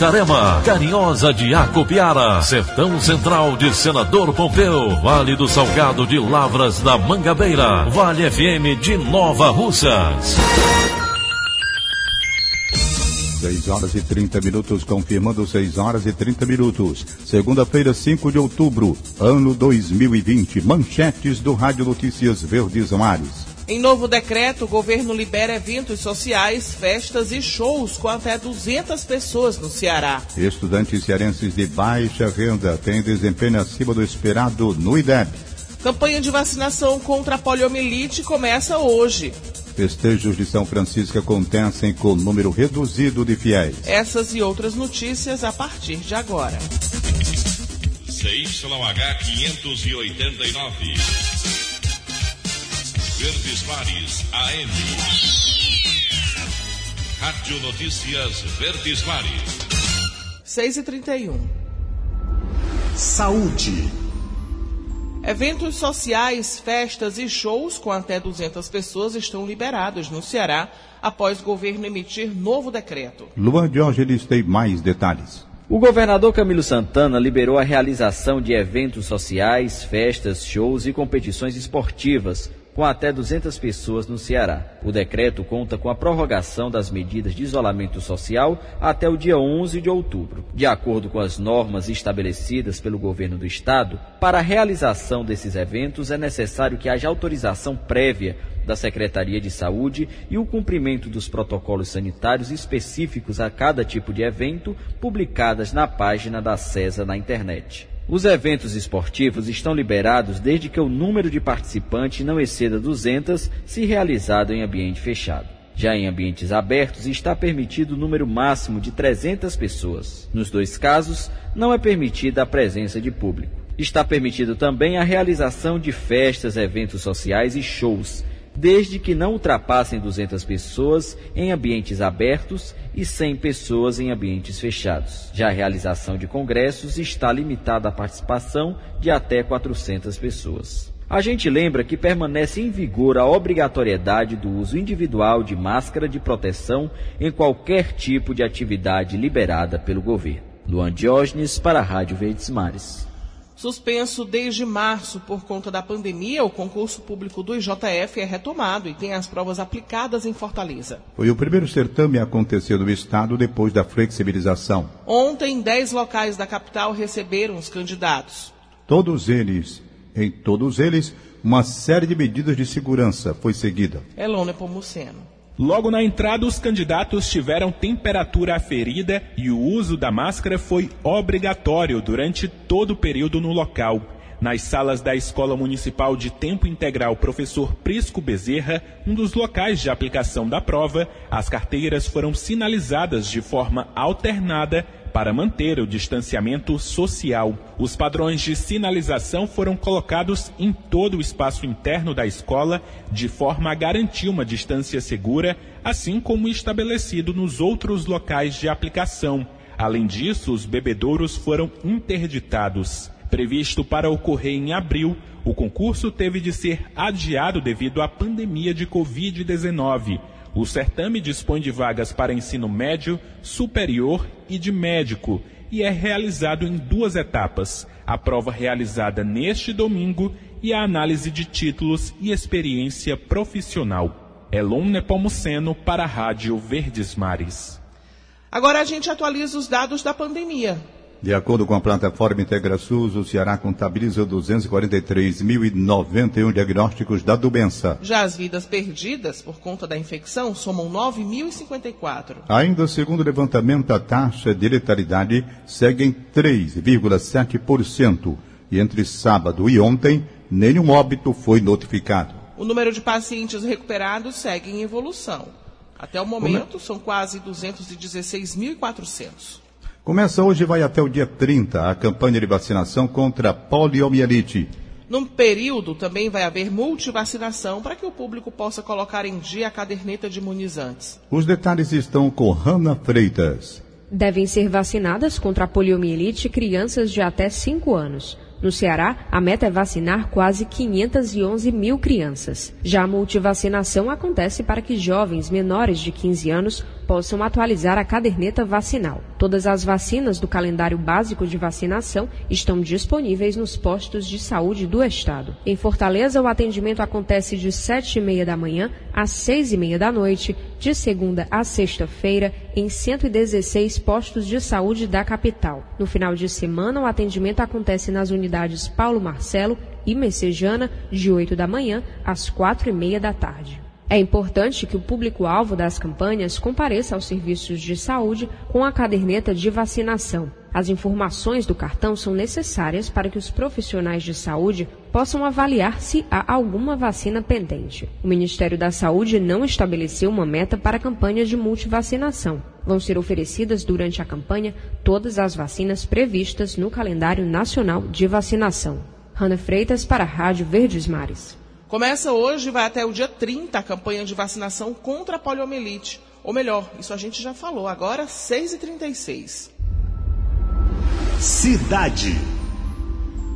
Itarema, Carinhosa de Acopiara, Sertão Central de Senador Pompeu, Vale do Salgado de Lavras da Mangabeira, Vale FM de Nova Russas. 6 horas e 30 minutos, confirmando 6 horas e 30 minutos. Segunda-feira, 5 de outubro, ano 2020. Manchetes do Rádio Notícias Verdes Mares. Em novo decreto, o governo libera eventos sociais, festas e shows com até 200 pessoas no Ceará. Estudantes cearenses de baixa renda têm desempenho acima do esperado no IDEB. Campanha de vacinação contra a poliomielite começa hoje. Festejos de São Francisco acontecem com número reduzido de fiéis. Essas e outras notícias a partir de agora. CYH 589. Verdes Mares AM. Rádio Notícias Verdes Mares. 6 e 31. Saúde. Eventos sociais, festas e shows com até 200 pessoas estão liberados no Ceará após o governo emitir novo decreto. Luan Diógenes tem mais detalhes. O governador Camilo Santana liberou a realização de eventos sociais, festas, shows e competições esportivas com até 200 pessoas no Ceará. O decreto conta com a prorrogação das medidas de isolamento social até o dia 11 de outubro. De acordo com as normas estabelecidas pelo governo do estado, para a realização desses eventos é necessário que haja autorização prévia da Secretaria de Saúde e o cumprimento dos protocolos sanitários específicos a cada tipo de evento, publicadas na página da CESA na internet. Os eventos esportivos estão liberados desde que o número de participantes não exceda 200 se realizado em ambiente fechado. Já em ambientes abertos está permitido o número máximo de 300 pessoas. Nos dois casos, não é permitida a presença de público. Está permitido também a realização de festas, eventos sociais e shows, desde que não ultrapassem 200 pessoas em ambientes abertos e 100 pessoas em ambientes fechados. Já a realização de congressos está limitada à participação de até 400 pessoas. A gente lembra que permanece em vigor a obrigatoriedade do uso individual de máscara de proteção em qualquer tipo de atividade liberada pelo governo. Luan Diógenes para a Rádio Verdes Mares. Suspenso desde março por conta da pandemia, o concurso público do IJF é retomado e tem as provas aplicadas em Fortaleza. Foi o primeiro certame a acontecer no estado depois da flexibilização. Ontem, dez locais da capital receberam os candidatos. Todos eles, em todos eles, uma série de medidas de segurança foi seguida. Elone Pomuceno. Logo na entrada, os candidatos tiveram temperatura aferida e o uso da máscara foi obrigatório durante todo o período no local. Nas salas da Escola Municipal de Tempo Integral Professor Prisco Bezerra, um dos locais de aplicação da prova, as carteiras foram sinalizadas de forma alternada para manter o distanciamento social. Os padrões de sinalização foram colocados em todo o espaço interno da escola, de forma a garantir uma distância segura, assim como estabelecido nos outros locais de aplicação. Além disso, os bebedouros foram interditados. Previsto para ocorrer em abril, o concurso teve de ser adiado devido à pandemia de Covid-19. O certame dispõe de vagas para ensino médio, superior e de médico e é realizado em duas etapas: a prova realizada neste domingo e a análise de títulos e experiência profissional. Elon Nepomuceno para a Rádio Verdes Mares. Agora a gente atualiza os dados da pandemia. De acordo com a plataforma IntegraSUS, o Ceará contabiliza 243.091 diagnósticos da doença. Já as vidas perdidas por conta da infecção somam 9.054. Ainda segundo o levantamento, a taxa de letalidade segue em 3,7%. E entre sábado e ontem, nenhum óbito foi notificado. O número de pacientes recuperados segue em evolução. Até o momento, são quase 216.400. Começa hoje e vai até o dia 30 a campanha de vacinação contra a poliomielite. Num período, também vai haver multivacinação para que o público possa colocar em dia a caderneta de imunizantes. Os detalhes estão com Hanna Freitas. Devem ser vacinadas contra a poliomielite crianças de até 5 anos. No Ceará, a meta é vacinar quase 511 mil crianças. Já a multivacinação acontece para que jovens menores de 15 anos possam atualizar a caderneta vacinal. Todas as vacinas do calendário básico de vacinação estão disponíveis nos postos de saúde do Estado. Em Fortaleza, o atendimento acontece de 7 e meia da manhã às 6 e meia da noite, de segunda a sexta-feira, em 116 postos de saúde da capital. No final de semana, o atendimento acontece nas unidades Paulo Marcelo e Messejana, de 8 da manhã às 4 e meia da tarde. É importante que o público-alvo das campanhas compareça aos serviços de saúde com a caderneta de vacinação. As informações do cartão são necessárias para que os profissionais de saúde possam avaliar se há alguma vacina pendente. O Ministério da Saúde não estabeleceu uma meta para a campanha de multivacinação. Vão ser oferecidas durante a campanha todas as vacinas previstas no calendário nacional de vacinação. Rana Freitas para a Rádio Verdes Mares. Começa hoje e vai até o dia 30 a campanha de vacinação contra a poliomielite. Ou melhor, isso a gente já falou, agora 6h36. Cidade.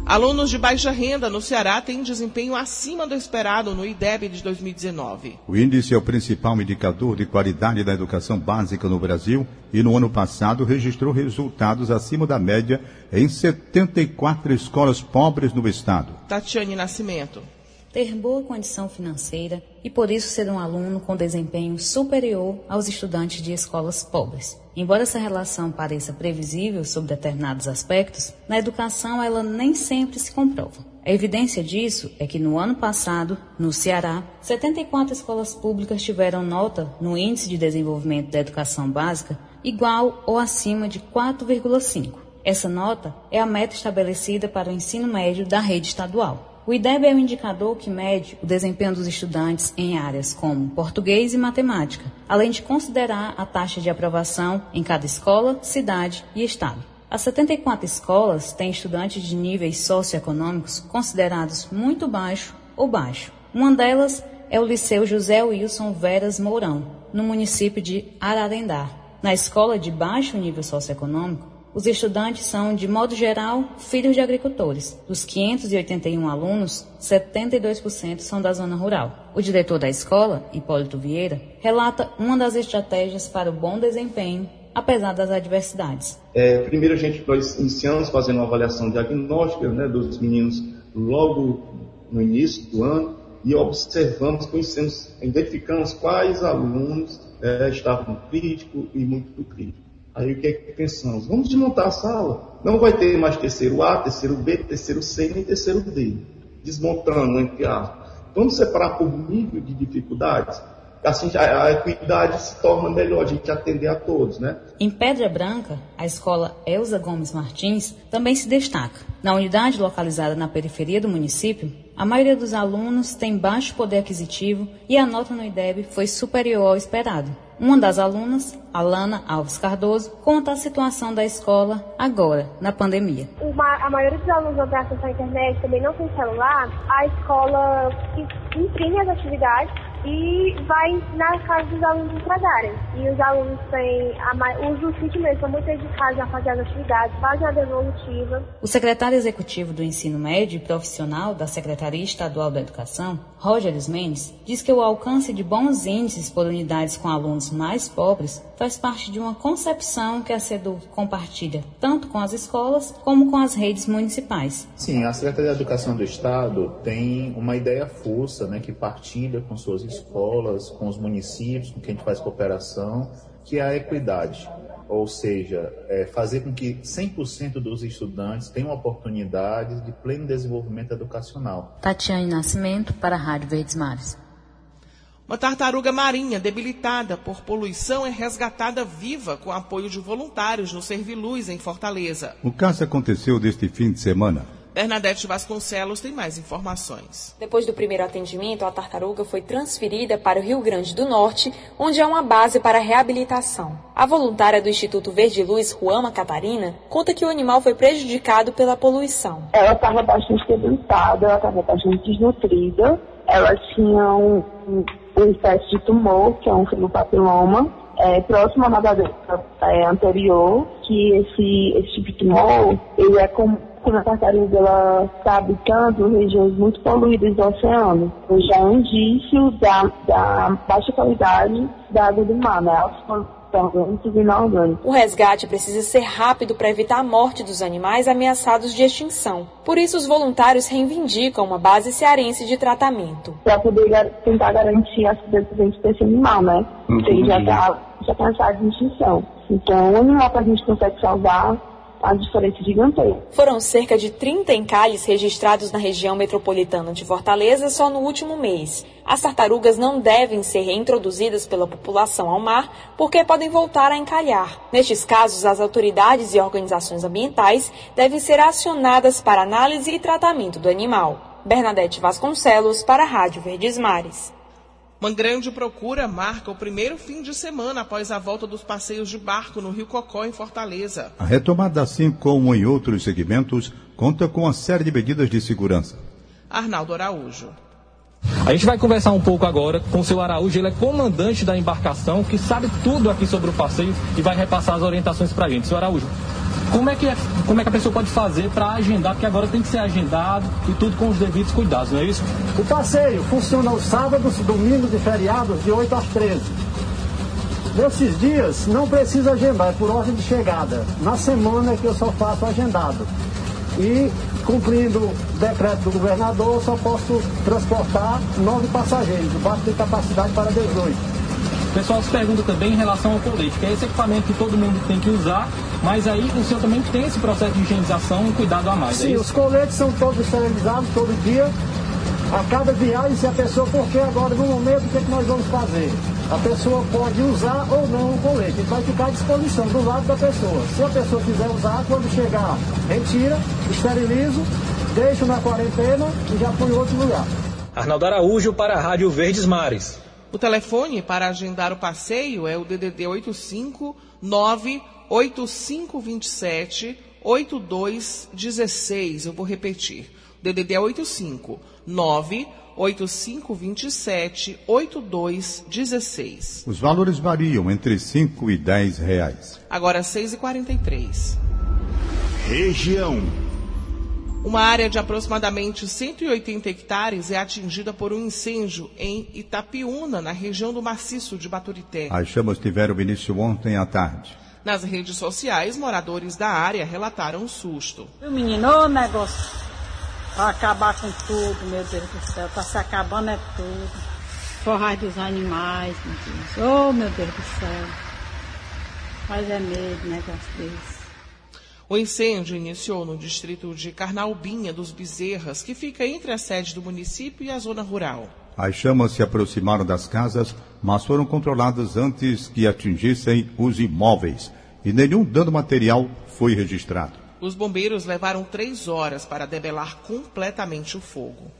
Alunos de baixa renda no Ceará têm desempenho acima do esperado no IDEB de 2019. O índice é o principal indicador de qualidade da educação básica no Brasil e no ano passado registrou resultados acima da média em 74 escolas pobres no estado. Tatiane Nascimento ter boa condição financeira e por isso ser um aluno com desempenho superior aos estudantes de escolas pobres. Embora essa relação pareça previsível sobre determinados aspectos, na educação ela nem sempre se comprova. A evidência disso é que no ano passado, no Ceará, 74 escolas públicas tiveram nota no Índice de Desenvolvimento da Educação Básica igual ou acima de 4,5. Essa nota é a meta estabelecida para o ensino médio da rede estadual. O IDEB é um indicador que mede o desempenho dos estudantes em áreas como português e matemática, além de considerar a taxa de aprovação em cada escola, cidade e estado. As 74 escolas têm estudantes de níveis socioeconômicos considerados muito baixo ou baixo. Uma delas é o Liceu José Wilson Veras Mourão, no município de Ararendá. Na escola de baixo nível socioeconômico, os estudantes são, de modo geral, filhos de agricultores. Dos 581 alunos, 72% são da zona rural. O diretor da escola, Hipólito Vieira, relata uma das estratégias para o bom desempenho, apesar das adversidades. É, primeiro, a gente nós iniciamos fazendo uma avaliação diagnóstica né, dos meninos logo no início do ano e observamos, conhecemos, identificamos quais alunos é, estavam crítico e muito crítico. Aí o que é que pensamos? Vamos desmontar a sala. Não vai ter mais terceiro A, terceiro B, terceiro C, nem terceiro D. Desmontando, entre aspas. Vamos separar por nível de dificuldades. Assim a, a equidade se torna melhor, a gente atender a todos, né? Em Pedra Branca, a escola Elza Gomes Martins também se destaca. Na unidade localizada na periferia do município, a maioria dos alunos tem baixo poder aquisitivo e a nota no IDEB foi superior ao esperado. Uma das alunas, Alana Alves Cardoso, conta a situação da escola agora, na pandemia. Uma, a maioria dos alunos não tem acesso à internet, também não tem celular. A escola imprime as atividades e vai na casa dos alunos entregarem. E os alunos têm, a, os docentes mesmo são muito dedicados a fazer as atividades, fazem a devolutiva. O secretário executivo do ensino médio e profissional da Secretaria Estadual da Educação, Roger Mendes, diz que o alcance de bons índices por unidades com alunos mais pobres faz parte de uma concepção que a SEDUC compartilha tanto com as escolas como com as redes municipais. Sim, a Secretaria da Educação do Estado tem uma ideia fuça, né, que partilha com suas escolas, com os municípios, com quem a gente faz cooperação, que é a equidade, ou seja, é fazer com que 100% dos estudantes tenham oportunidades de pleno desenvolvimento educacional. Tatiane Nascimento, para a Rádio Verdes Mares. Uma tartaruga marinha debilitada por poluição é resgatada viva com apoio de voluntários no Serviluz, em Fortaleza. O caso aconteceu deste fim de semana. Bernadette Vasconcelos tem mais informações. Depois do primeiro atendimento, a tartaruga foi transferida para o Rio Grande do Norte, onde há uma base para reabilitação. A voluntária do Instituto Verde Luz, Ruama Catarina, conta que o animal foi prejudicado pela poluição. Ela estava bastante debilitada, ela estava bastante desnutrida, ela tinha um, um uma espécie de tumor, que é um filopapiloma, é, próximo à nadadora é, anterior, que esse, esse tipo de tumor, ele é comum quando a tartaruga ela está habitando regiões muito poluídas do oceano. Já é um indício da, da baixa qualidade da água do mar, né? O resgate precisa ser rápido para evitar a morte dos animais ameaçados de extinção. Por isso, os voluntários reivindicam uma base cearense de tratamento. Para poder tentar garantir a sobrevivência desse animal, né? Porque ele já está já tá de extinção. Então, o animal que a gente consegue salvar a diferença gigantesca. Foram cerca de 30 encalhes registrados na região metropolitana de Fortaleza só no último mês. As tartarugas não devem ser reintroduzidas pela população ao mar porque podem voltar a encalhar. Nestes casos, as autoridades e organizações ambientais devem ser acionadas para análise e tratamento do animal. Bernadette Vasconcelos para a Rádio Verdes Mares. Uma grande procura marca o primeiro fim de semana após a volta dos passeios de barco no Rio Cocó, em Fortaleza. A retomada, assim como em outros segmentos, conta com uma série de medidas de segurança. Arnaldo Araújo. A gente vai conversar um pouco agora com o seu Araújo, ele é comandante da embarcação, que sabe tudo aqui sobre o passeio e vai repassar as orientações para a gente. Seu Araújo, como é que, é, como é que a pessoa pode fazer para agendar? Porque agora tem que ser agendado e tudo com os devidos cuidados, não é isso? O passeio funciona aos sábados, domingos e feriados, de 8 às 13. Nesses dias não precisa agendar, é por ordem de chegada. Na semana é que eu só faço agendado. E cumprindo o decreto do governador, só posso transportar nove passageiros. Barco tem capacidade para 18. O pessoal se pergunta também em relação ao colete, que é esse equipamento que todo mundo tem que usar, mas aí o senhor também tem esse processo de higienização um cuidado a mais. É Sim, é os coletes são todos esterilizados todo dia, a cada viagem, se a pessoa, porque agora no momento o que, é que nós vamos fazer? A pessoa pode usar ou não o colete, ele vai ficar à disposição do lado da pessoa. Se a pessoa quiser usar, quando chegar, retira, esterilizo, deixo na quarentena e já põe em outro lugar. Arnaldo Araújo para a Rádio Verdes Mares. O telefone para agendar o passeio é o DDD 85 98527 8216. Eu vou repetir. DDD 85 98527 8216. Os valores variam entre 5 e 10 reais. Agora 6 e 43. Região uma área de aproximadamente 180 hectares é atingida por um incêndio em Itapiúna, na região do maciço de Baturité. As chamas tiveram início ontem à tarde. Nas redes sociais, moradores da área relataram o um susto. O menino, ô negócio, vai acabar com tudo, meu Deus do céu, tá se acabando é tudo. Forrar dos animais, meu Deus. Oh, meu Deus do céu. Mas é medo, negócio desse. O incêndio iniciou no distrito de Carnaubinha dos Bezerras, que fica entre a sede do município e a zona rural. As chamas se aproximaram das casas, mas foram controladas antes que atingissem os imóveis e nenhum dano material foi registrado. Os bombeiros levaram três horas para debelar completamente o fogo.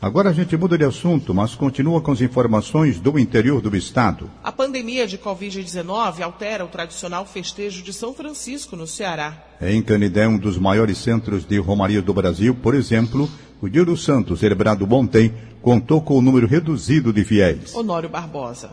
Agora a gente muda de assunto, mas continua com as informações do interior do estado. A pandemia de Covid-19 altera o tradicional festejo de São Francisco, no Ceará. Em Canidé, um dos maiores centros de romaria do Brasil, por exemplo, o Dia do Santo, celebrado ontem, contou com o um número reduzido de fiéis. Honório Barbosa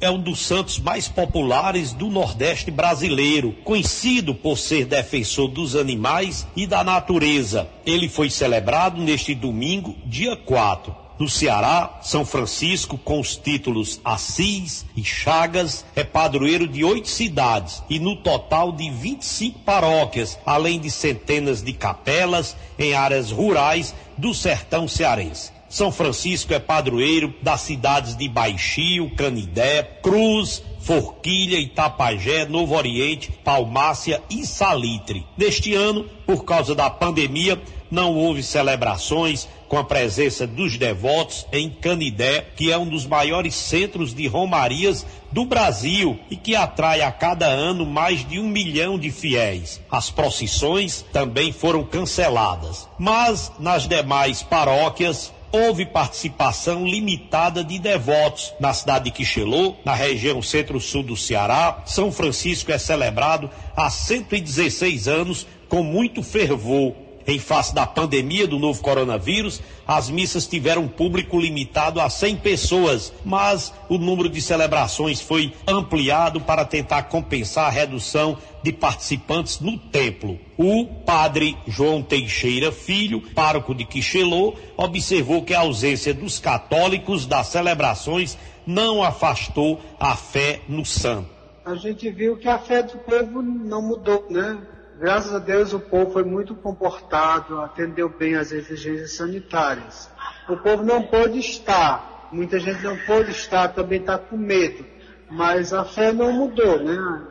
é um dos santos mais populares do Nordeste brasileiro, conhecido por ser defensor dos animais e da natureza. Ele foi celebrado neste domingo, dia 4. No Ceará, São Francisco, com os títulos Assis e Chagas, é padroeiro de oito cidades e no total de 25 paróquias, além de centenas de capelas em áreas rurais do sertão cearense. São Francisco é padroeiro das cidades de Baixio, Canidé, Cruz, Forquilha, Itapajé, Novo Oriente, Palmácia e Salitre. Neste ano, por causa da pandemia, não houve celebrações com a presença dos devotos em Canidé, que é um dos maiores centros de romarias do Brasil e que atrai a cada ano mais de um milhão de fiéis. As procissões também foram canceladas, mas nas demais paróquias houve participação limitada de devotos. Na cidade de Quixelô, na região centro-sul do Ceará, São Francisco é celebrado há 116 anos com muito fervor em face da pandemia do novo coronavírus, as missas tiveram público limitado a 100 pessoas, mas o número de celebrações foi ampliado para tentar compensar a redução de participantes no templo. O padre João Teixeira Filho, pároco de Quixelô, observou que a ausência dos católicos das celebrações não afastou a fé no santo. A gente viu que a fé do povo não mudou, né? Graças a Deus o povo foi muito comportado, atendeu bem às exigências sanitárias. O povo não pôde estar, muita gente não pôde estar, também está com medo. Mas a fé não mudou, né?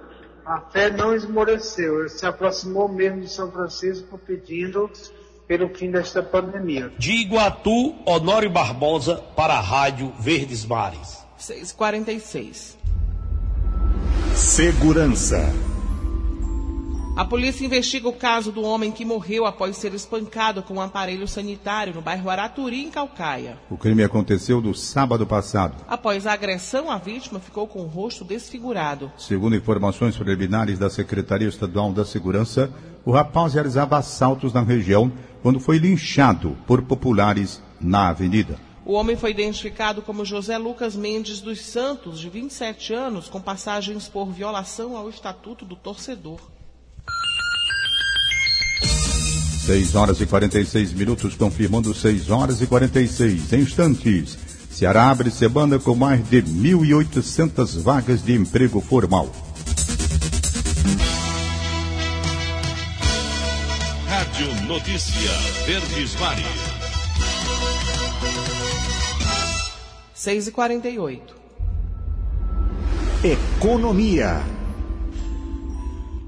A fé não esmoreceu, ele se aproximou mesmo de São Francisco pedindo pelo fim desta pandemia. De Iguatu, Honório Barbosa para a Rádio Verdes Mares. 646. Segurança. A polícia investiga o caso do homem que morreu após ser espancado com um aparelho sanitário no bairro Araturi, em Calcaia. O crime aconteceu no sábado passado. Após a agressão, a vítima ficou com o rosto desfigurado. Segundo informações preliminares da Secretaria Estadual da Segurança, o rapaz realizava assaltos na região quando foi linchado por populares na avenida. O homem foi identificado como José Lucas Mendes dos Santos, de 27 anos, com passagens por violação ao Estatuto do Torcedor. 6 horas e 46 minutos, confirmando 6 horas e 46 instantes. Ceará abre semana com mais de 1.800 vagas de emprego formal. Rádio Notícia Verdes Mares. 6 e 48 Economia.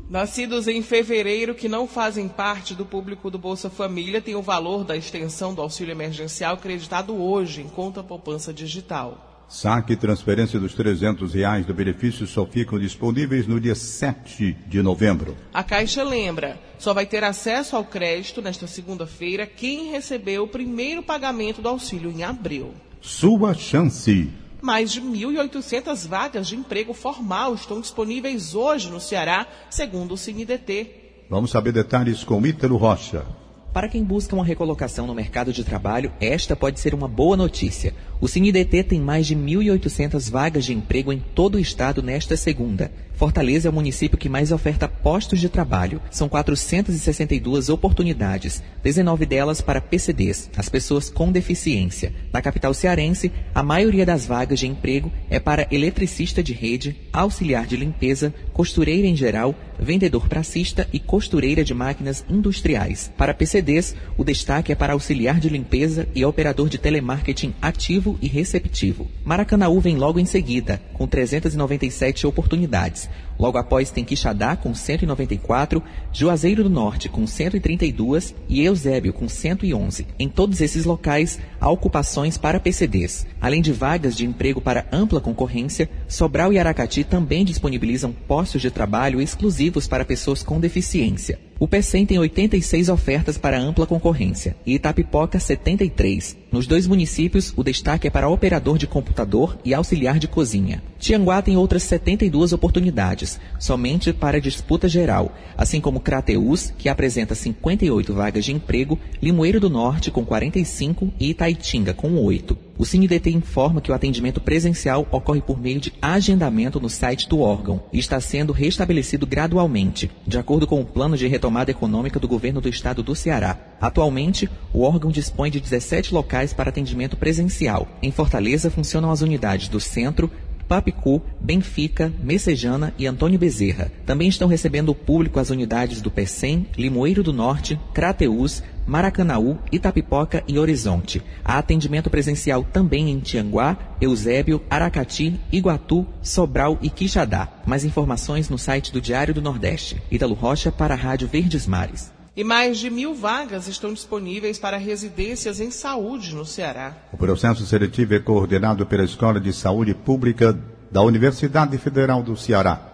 Nascidos em fevereiro que não fazem parte do público do Bolsa Família têm o valor da extensão do auxílio emergencial creditado hoje em conta poupança digital. Saque e transferência dos 300 reais do benefício só ficam disponíveis no dia 7 de novembro. A Caixa lembra, só vai ter acesso ao crédito nesta segunda-feira quem recebeu o primeiro pagamento do auxílio em abril. Sua chance. Mais de 1.800 vagas de emprego formal estão disponíveis hoje no Ceará, segundo o CineDT. Vamos saber detalhes com Ítalo Rocha. Para quem busca uma recolocação no mercado de trabalho, esta pode ser uma boa notícia. O CineDT tem mais de 1.800 vagas de emprego em todo o estado nesta segunda. Fortaleza é o município que mais oferta postos de trabalho. São 462 oportunidades, 19 delas para PCDs, as pessoas com deficiência. Na capital cearense, a maioria das vagas de emprego é para eletricista de rede, auxiliar de limpeza, costureira em geral, vendedor pracista e costureira de máquinas industriais. Para PCDs, o destaque é para auxiliar de limpeza e operador de telemarketing ativo e receptivo. Maracanaú vem logo em seguida, com 397 oportunidades. Logo após tem Quixadá com 194, Juazeiro do Norte com 132 e Eusébio com 111. Em todos esses locais há ocupações para PCDs. Além de vagas de emprego para ampla concorrência, Sobral e Aracati também disponibilizam postos de trabalho exclusivos para pessoas com deficiência. O PECEM tem 86 ofertas para ampla concorrência e Itapipoca 73. Nos dois municípios, o destaque é para operador de computador e auxiliar de cozinha. Tianguá tem outras 72 oportunidades, somente para disputa geral, assim como Crateus, que apresenta 58 vagas de emprego, Limoeiro do Norte com 45 e Itaitinga com 8. O CineDT informa que o atendimento presencial ocorre por meio de agendamento no site do órgão e está sendo restabelecido gradualmente, de acordo com o plano de retomada econômica do governo do estado do Ceará. Atualmente, o órgão dispõe de 17 locais para atendimento presencial. Em Fortaleza funcionam as unidades do Centro, Papicu, Benfica, Messejana e Antônio Bezerra. Também estão recebendo o público as unidades do PECEM, Limoeiro do Norte, Crateús, Maracanaú, Itapipoca e Horizonte. Há atendimento presencial também em Tianguá, Eusébio, Aracati, Iguatu, Sobral e Quixadá. Mais informações no site do Diário do Nordeste. Ítalo Rocha para a Rádio Verdes Mares. E mais de mil vagas estão disponíveis para residências em saúde no Ceará. O processo seletivo é coordenado pela Escola de Saúde Pública da Universidade Federal do Ceará.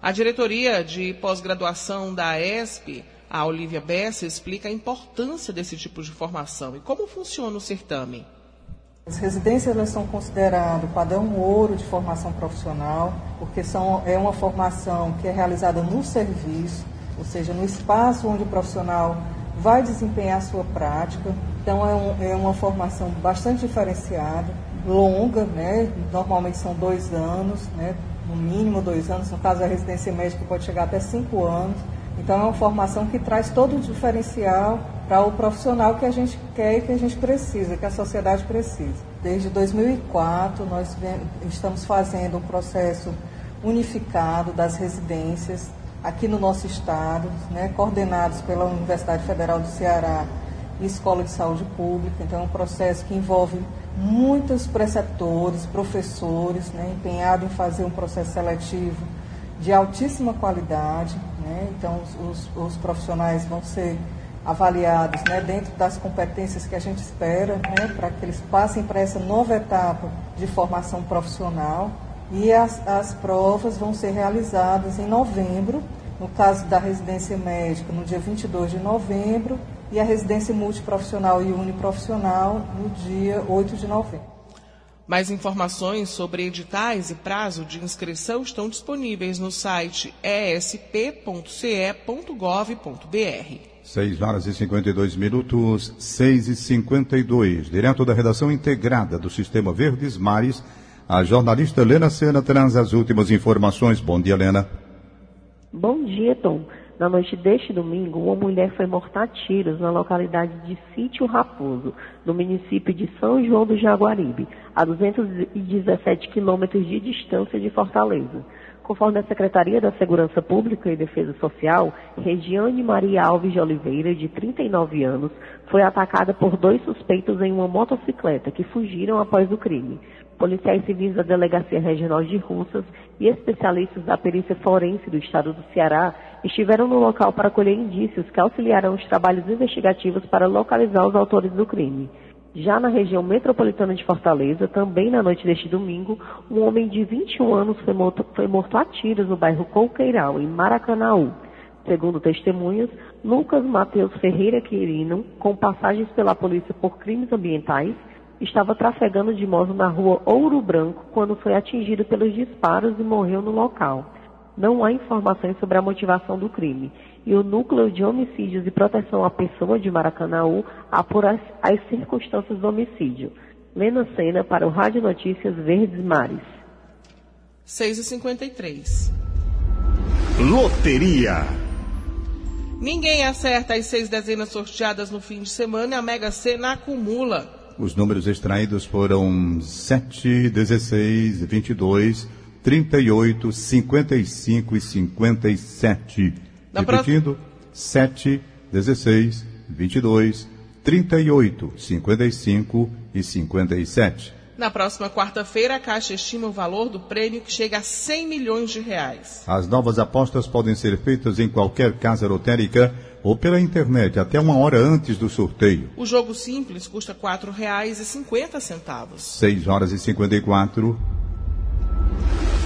A diretoria de pós-graduação da ESP, a Olivia Bessa, explica a importância desse tipo de formação e como funciona o certame. As residências elas são consideradas padrão ouro de formação profissional, porque são, é uma formação que é realizada no serviço, ou seja, no espaço onde o profissional vai desempenhar a sua prática. Então, é, um, é uma formação bastante diferenciada, longa, né? normalmente são dois anos, né? no mínimo dois anos, no caso da residência médica pode chegar até cinco anos. Então, é uma formação que traz todo o diferencial para o profissional que a gente quer e que a gente precisa, que a sociedade precisa. Desde 2004, nós estamos fazendo um processo unificado das residências aqui no nosso estado, né, coordenados pela Universidade Federal do Ceará e Escola de Saúde Pública. Então, é um processo que envolve muitos preceptores, professores, né, empenhados em fazer um processo seletivo de altíssima qualidade. Né? Então, os, os, profissionais vão ser avaliados né, dentro das competências que a gente espera, né, para que eles passem para essa nova etapa de formação profissional e as, as provas vão ser realizadas em novembro, no caso da residência médica, no dia 22 de novembro, e a residência multiprofissional e uniprofissional no dia 8 de novembro. Mais informações sobre editais e prazo de inscrição estão disponíveis no site esp.ce.gov.br. 6 horas e 52 minutos, 6 e 52. Direto da redação integrada do Sistema Verdes Mares, a jornalista Helena Sena traz as últimas informações. Bom dia, Helena. Bom dia, Tom. Na noite deste domingo, uma mulher foi morta a tiros na localidade de Sítio Raposo, no município de São João do Jaguaribe, a 217 quilômetros de distância de Fortaleza. Conforme a Secretaria da Segurança Pública e Defesa Social, Regiane Maria Alves de Oliveira, de 39 anos, foi atacada por dois suspeitos em uma motocicleta que fugiram após o crime. Policiais civis da Delegacia Regional de Russas e especialistas da perícia forense do Estado do Ceará estiveram no local para colher indícios que auxiliarão os trabalhos investigativos para localizar os autores do crime. Já na região metropolitana de Fortaleza, também na noite deste domingo, um homem de 21 anos foi morto, foi morto a tiros no bairro Coqueiral, em Maracanaú. Segundo testemunhas, Lucas Matheus Ferreira Quirino, com passagens pela polícia por crimes ambientais, estava trafegando de moto na rua Ouro Branco quando foi atingido pelos disparos e morreu no local. Não há informações sobre a motivação do crime e o Núcleo de Homicídios e Proteção à Pessoa de Maracanaú apura as, as circunstâncias do homicídio. Lena Sena para o Rádio Notícias Verdes Mares. 6h53. Loteria. Ninguém acerta as seis dezenas sorteadas no fim de semana e a Mega Sena acumula. Os números extraídos foram 7, 16, 22, 38, 55 e 57. Na Repetindo, pro... 7, 16, 22, 38, 55 e 57. Na próxima quarta-feira, a Caixa estima o valor do prêmio que chega a 100 milhões de reais. As novas apostas podem ser feitas em qualquer casa lotérica ou pela internet até uma hora antes do sorteio. O jogo simples custa R$ 4,50. 6 horas e 54.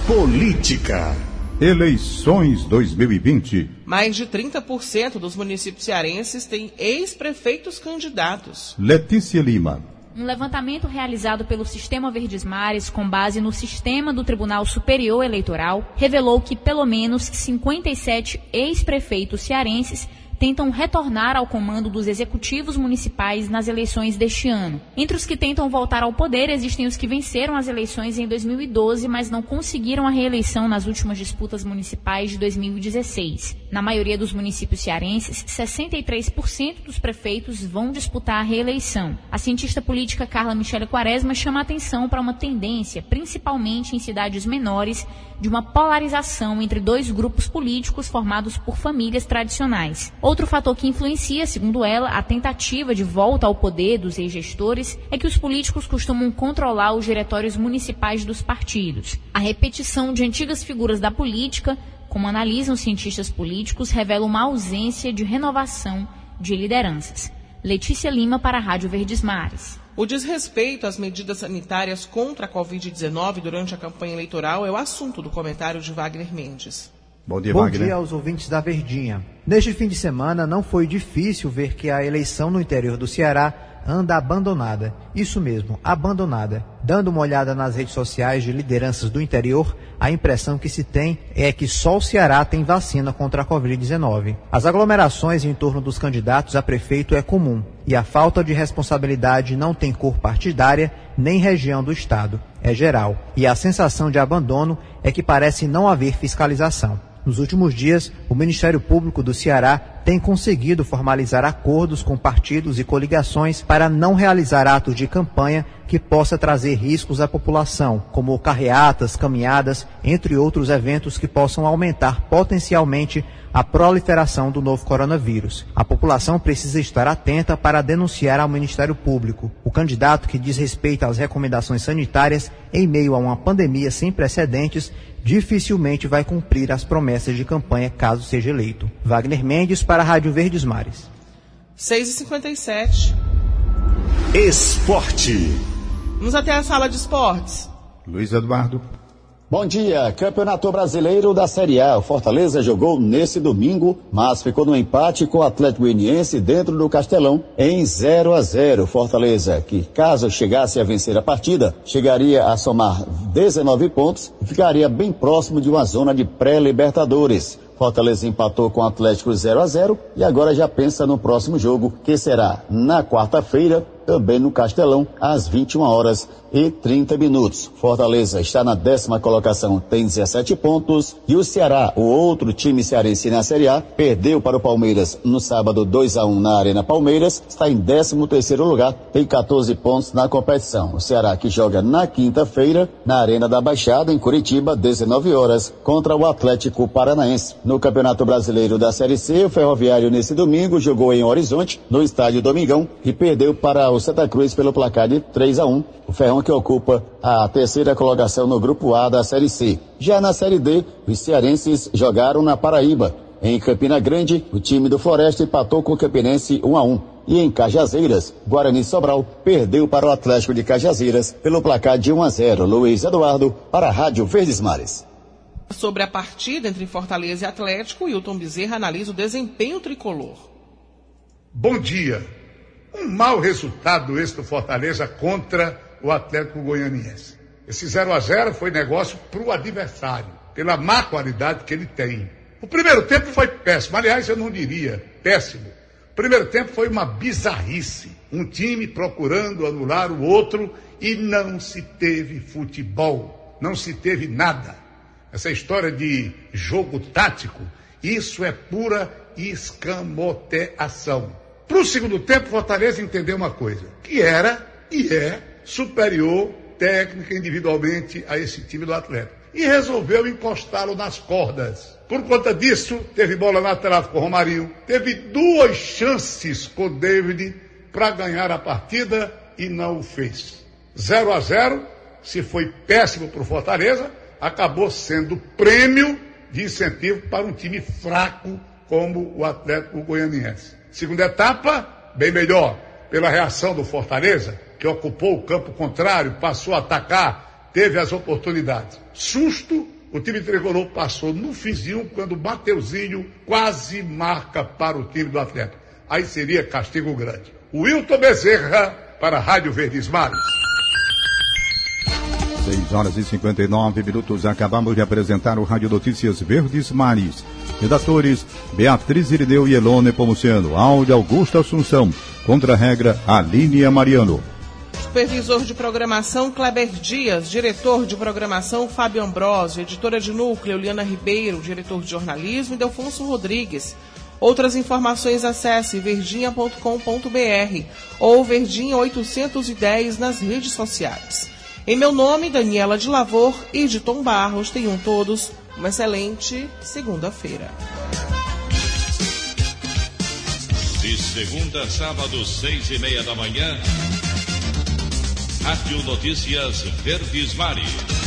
Política. Eleições 2020. Mais de 30% dos municípios cearenses têm ex-prefeitos candidatos. Letícia Lima. Um levantamento realizado pelo Sistema Verdes Mares, com base no sistema do Tribunal Superior Eleitoral, revelou que pelo menos 57 ex-prefeitos cearenses tentam retornar ao comando dos executivos municipais nas eleições deste ano. Entre os que tentam voltar ao poder, existem os que venceram as eleições em 2012, mas não conseguiram a reeleição nas últimas disputas municipais de 2016. Na maioria dos municípios cearenses, 63% dos prefeitos vão disputar a reeleição. A cientista política Carla Michele Quaresma chama atenção para uma tendência, principalmente em cidades menores, de uma polarização entre dois grupos políticos formados por famílias tradicionais. Outro fator que influencia, segundo ela, a tentativa de volta ao poder dos ex-gestores é que os políticos costumam controlar os diretórios municipais dos partidos. A repetição de antigas figuras da política, como analisam cientistas políticos, revela uma ausência de renovação de lideranças. Letícia Lima para a Rádio Verdes Mares. O desrespeito às medidas sanitárias contra a Covid-19 durante a campanha eleitoral é o assunto do comentário de Wagner Mendes. Bom dia, Bom Wagner. dia aos ouvintes da Verdinha. Neste fim de semana, não foi difícil ver que a eleição no interior do Ceará anda abandonada. Isso mesmo, abandonada. Dando uma olhada nas redes sociais de lideranças do interior, a impressão que se tem é que só o Ceará tem vacina contra a Covid-19. As aglomerações em torno dos candidatos a prefeito é comum e a falta de responsabilidade não tem cor partidária nem região do Estado. É geral. E a sensação de abandono é que parece não haver fiscalização. Nos últimos dias, o Ministério Público do Ceará tem conseguido formalizar acordos com partidos e coligações para não realizar atos de campanha que possa trazer riscos à população, como carreatas, caminhadas, entre outros eventos que possam aumentar potencialmente a proliferação do novo coronavírus. A população precisa estar atenta para denunciar ao Ministério Público. O candidato que diz respeito às recomendações sanitárias em meio a uma pandemia sem precedentes dificilmente vai cumprir as promessas de campanha caso seja eleito. Wagner Mendes para a Rádio Verdes Mares. 6h57. Esporte. Vamos até a sala de esportes. Luiz Eduardo. Bom dia, Campeonato Brasileiro da Série A. O Fortaleza jogou nesse domingo, mas ficou no empate com o Atlético Goianiense dentro do Castelão em 0 a 0. Fortaleza, que caso chegasse a vencer a partida, chegaria a somar 19 pontos e ficaria bem próximo de uma zona de pré-libertadores. Fortaleza empatou com o Atlético 0 a 0 e agora já pensa no próximo jogo, que será na quarta-feira, também no Castelão, às 21 horas e 30 minutos. Fortaleza está na décima colocação, tem 17 pontos. E o Ceará, o outro time cearense na Série A, perdeu para o Palmeiras no sábado 2 a 1 na Arena Palmeiras, está em 13 terceiro lugar, tem 14 pontos na competição. O Ceará que joga na quinta-feira na Arena da Baixada, em Curitiba, 19 horas, contra o Atlético Paranaense. No Campeonato Brasileiro da Série C, o Ferroviário nesse domingo jogou em Horizonte, no estádio Domingão, e perdeu para o Santa Cruz pelo placar de 3 a 1. O Ferrão que ocupa a terceira colocação no grupo A da Série C. Já na Série D, os cearenses jogaram na Paraíba. Em Campina Grande, o time do Floresta empatou com o Campinense 1 a 1. E em Cajazeiras, Guarani Sobral perdeu para o Atlético de Cajazeiras pelo placar de 1 a 0. Luiz Eduardo para a Rádio Verdes Mares. Sobre a partida entre Fortaleza e Atlético, Hilton Bezerra analisa o desempenho tricolor. Bom dia. Um mau resultado esse do Fortaleza contra o Atlético Goianiense. Esse 0 a 0 foi negócio para o adversário, pela má qualidade que ele tem. O primeiro tempo foi péssimo, aliás, eu não diria péssimo. O primeiro tempo foi uma bizarrice. Um time procurando anular o outro e não se teve futebol, não se teve nada. Essa história de jogo tático, isso é pura escamoteação. Para o segundo tempo, Fortaleza entendeu uma coisa, que era e é superior técnica individualmente a esse time do Atlético. E resolveu encostá-lo nas cordas. Por conta disso, teve bola na lateral com o Romarinho, teve duas chances com o David para ganhar a partida e não o fez. 0 a 0 se foi péssimo para o Fortaleza, acabou sendo prêmio de incentivo para um time fraco como o Atlético Goianiense. Segunda etapa, bem melhor, pela reação do Fortaleza, que ocupou o campo contrário, passou a atacar, teve as oportunidades. Susto, o time tricolor passou no fizinho quando o Mateuzinho quase marca para o time do Atlético. Aí seria castigo grande. Wilton Bezerra para a Rádio Verdes Mares. 6 horas e 59 minutos. Acabamos de apresentar o Rádio Notícias Verdes Mares. Redatores Beatriz Irideu e Elone Pomuciano. Áudio Augusto Assunção. Contra-regra Aline Mariano. Supervisor de programação Kleber Dias, diretor de programação Fábio Ambrosio, editora de núcleo Liana Ribeiro, diretor de jornalismo Delfonso Rodrigues. Outras informações acesse verdinha.com.br ou verdinha 810 nas redes sociais. Em meu nome, Daniela de Lavor e de Tom Barros, tenham todos uma excelente segunda-feira. De segunda a sábado, seis e meia da manhã, Rádio Notícias Verdes Mares.